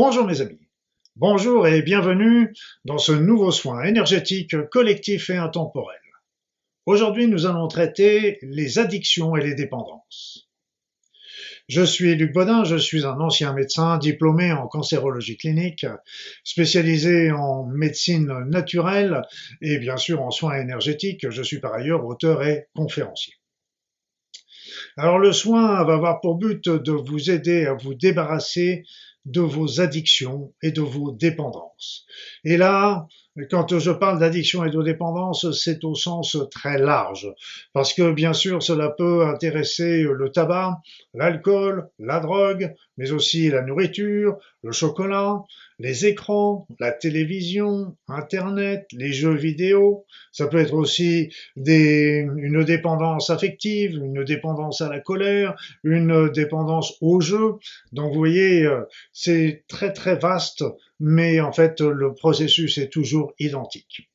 Bonjour mes amis, bonjour et bienvenue dans ce nouveau soin énergétique collectif et intemporel. Aujourd'hui nous allons traiter les addictions et les dépendances. Je suis Luc Bodin, je suis un ancien médecin diplômé en cancérologie clinique, spécialisé en médecine naturelle et bien sûr en soins énergétiques. Je suis par ailleurs auteur et conférencier. Alors le soin va avoir pour but de vous aider à vous débarrasser de vos addictions et de vos dépendances. Et là, quand je parle d'addiction et de dépendance, c'est au sens très large, parce que bien sûr, cela peut intéresser le tabac, l'alcool, la drogue, mais aussi la nourriture, le chocolat, les écrans, la télévision, Internet, les jeux vidéo. Ça peut être aussi une dépendance affective, une dépendance à la colère, une dépendance au jeu. Donc vous voyez, euh, c'est très très vaste, mais en fait le processus est toujours identique.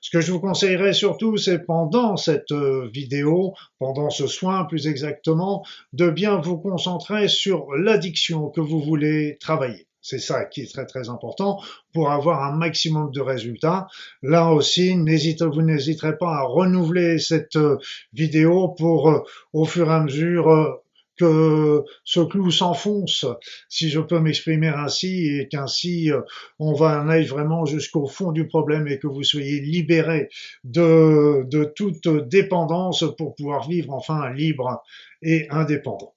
Ce que je vous conseillerais surtout, c'est pendant cette euh, vidéo, pendant ce soin plus exactement, de bien vous concentrer sur l'addiction que vous voulez travailler. C'est ça qui est très très important pour avoir un maximum de résultats. Là aussi, vous n'hésiterez pas à renouveler cette euh, vidéo pour euh, au fur et à mesure que ce clou s'enfonce, si je peux m'exprimer ainsi, et qu'ainsi euh, on va en aille vraiment jusqu'au fond du problème et que vous soyez libérés de, de toute dépendance pour pouvoir vivre enfin libre et indépendant.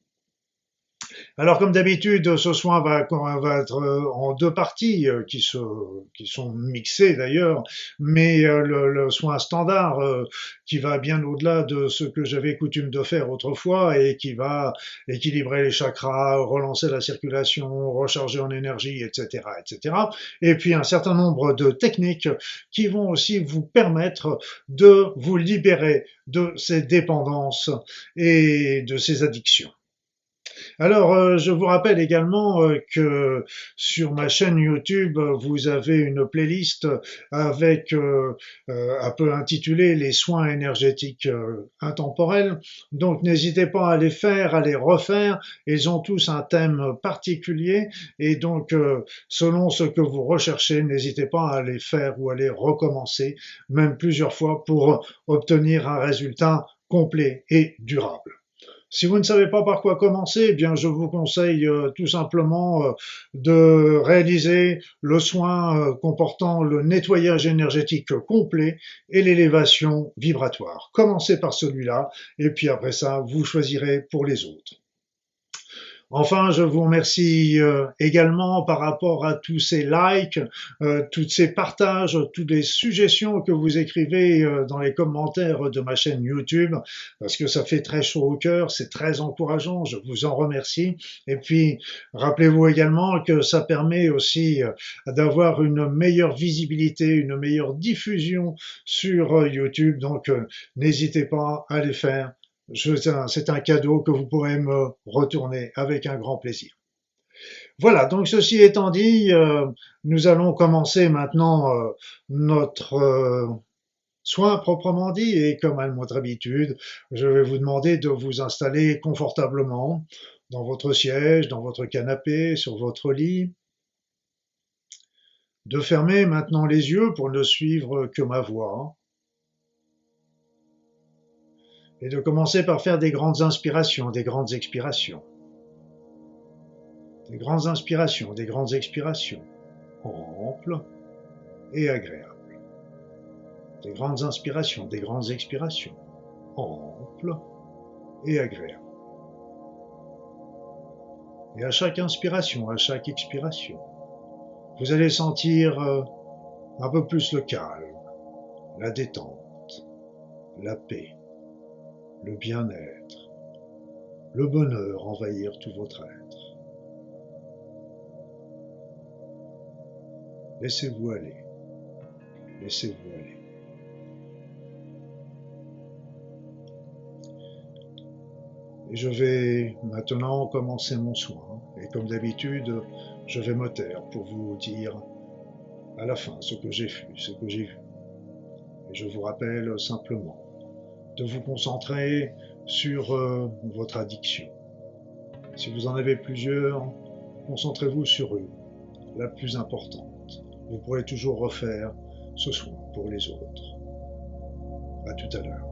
Alors comme d'habitude, ce soin va, être euh, en deux parties euh, qui, sont mixées d'ailleurs, mais euh, le, soin standard qui va bien au-delà de ce que j'avais coutume de faire autrefois et qui va équilibrer les chakras, relancer la circulation, recharger en énergie, etc., etc. Et puis un certain nombre de techniques qui vont aussi vous permettre de vous libérer de ces dépendances et de ces addictions. Alors, euh, je vous rappelle également euh, que sur ma chaîne YouTube, vous avez une playlist avec euh, un peu intitulée Les soins énergétiques intemporels. Donc, n'hésitez pas à les faire, à les refaire. Ils ont tous un thème particulier et donc, selon ce que vous recherchez, n'hésitez pas à les faire ou à les recommencer, même plusieurs fois pour obtenir un résultat complet et durable. Si vous ne savez pas par quoi commencer, eh bien je vous conseille euh, tout simplement euh, de réaliser le soin euh, comportant le nettoyage énergétique complet et l'élévation vibratoire. Commencez par celui-là et puis après ça, vous choisirez pour les autres. Enfin, je vous remercie euh, également par rapport à tous ces likes, euh, tous ces partages, toutes les suggestions que vous écrivez euh, dans les commentaires de ma chaîne YouTube, parce que ça fait très chaud au cœur, c'est très encourageant, je vous en remercie. Et puis, rappelez-vous également que ça permet aussi d'avoir une meilleure visibilité, une meilleure diffusion sur YouTube, donc n'hésitez pas à les faire c'est un cadeau que vous pourrez me retourner avec un grand plaisir. Voilà, donc ceci étant dit, euh, nous allons commencer maintenant euh, notre euh, soin proprement dit, et comme à notre habitude, je vais vous demander de vous installer confortablement dans votre siège, dans votre canapé, sur votre lit, de fermer maintenant les yeux pour ne suivre que ma voix, et de commencer par faire des grandes inspirations, des grandes expirations. Des grandes inspirations, des grandes expirations, amples et agréables. Des grandes inspirations, des grandes expirations, amples et agréables. Et à chaque inspiration, à chaque expiration, vous allez sentir euh, un peu plus le calme, la détente, la paix le bien-être, le bonheur envahir tout votre être. Laissez-vous aller, laissez-vous aller. Et je vais maintenant commencer mon soin. Et comme d'habitude, je vais me taire pour vous dire à la fin ce que j'ai vu, ce que j'ai vu. Et je vous rappelle simplement de vous concentrer sur euh, votre addiction. Si vous en avez plusieurs, concentrez-vous sur eux la plus importante. Vous pourrez toujours refaire ce soin pour les autres. À tout à l'heure.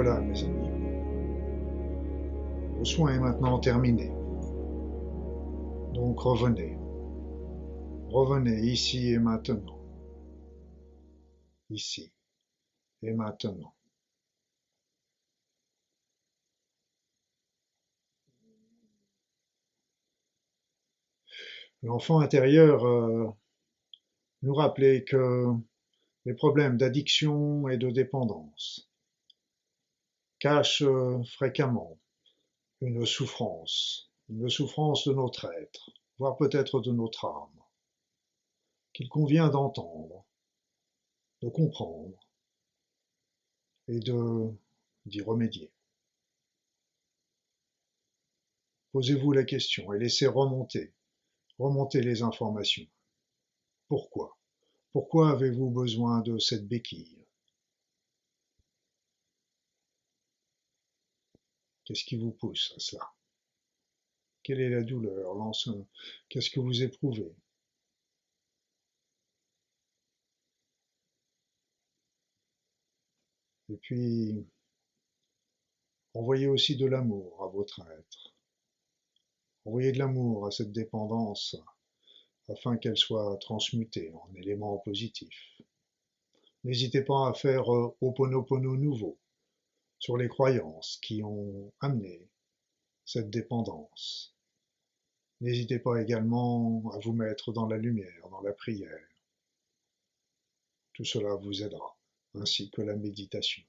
Voilà, mes amis. Le soin est maintenant terminé. Donc revenez. Revenez ici et maintenant. Ici et maintenant. L'enfant intérieur euh, nous rappelait que les problèmes d'addiction et de dépendance cachent euh, fréquemment une souffrance, une souffrance de notre être, voire peut-être de notre âme, qu'il convient d'entendre, de comprendre et de d'y remédier. Posez-vous la question et laissez remonter, remonter les informations. Pourquoi? Pourquoi avez-vous besoin de cette béquille? Qu'est-ce qui vous pousse à cela? Quelle est la douleur Qu'est-ce que vous éprouvez? Et puis, envoyez aussi de l'amour à votre être. Envoyez de l'amour à cette dépendance afin qu'elle soit transmutée en éléments positifs. N'hésitez pas à faire euh, Oponopono nouveau sur les croyances qui ont amené cette dépendance. N'hésitez pas également à vous mettre dans la lumière, dans la prière. Tout cela vous aidera ainsi que la méditation.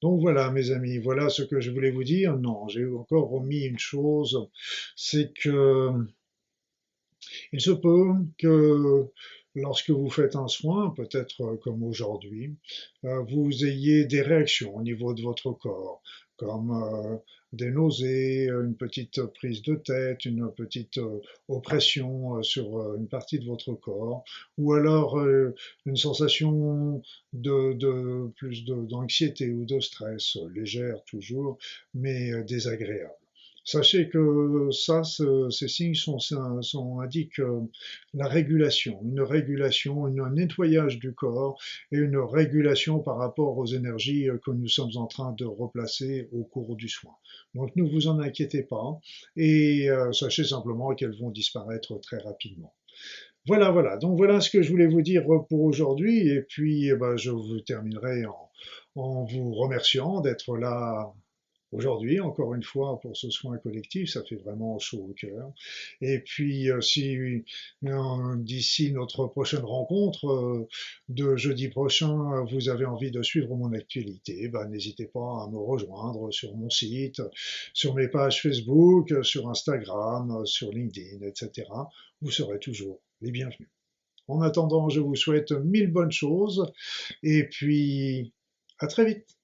Donc voilà, mes amis, voilà ce que je voulais vous dire. Non, j'ai encore omis une chose, c'est que il se peut que lorsque vous faites un soin, peut-être comme aujourd'hui, euh, vous ayez des réactions au niveau de votre corps, comme euh, des nausées, une petite prise de tête, une petite euh, oppression sur une partie de votre corps, ou alors une sensation de plus d'anxiété ou de stress, légère toujours, mais désagréable. Sachez que ces signes sont, indiquent euh, la régulation, une régulation, un nettoyage du corps et une régulation par rapport aux énergies euh, que nous sommes en train de replacer au cours du soin. Donc ne vous en inquiétez pas et euh, sachez simplement qu'elles vont disparaître très rapidement. Voilà, voilà. Donc voilà ce que je voulais vous dire pour aujourd'hui. Et puis, eh ben, je vous terminerai en vous remerciant d'être là aujourd'hui, encore une fois, pour ce soin collectif, ça fait vraiment chaud au cœur. Et puis, euh, si euh, d'ici notre prochaine rencontre euh, de jeudi prochain, vous avez envie de suivre mon actualité, ben, n'hésitez pas à me rejoindre sur mon site, sur mes pages Facebook, sur Instagram, sur LinkedIn, etc. Vous serez toujours les bienvenus. En attendant, je vous souhaite mille bonnes choses et puis à très vite.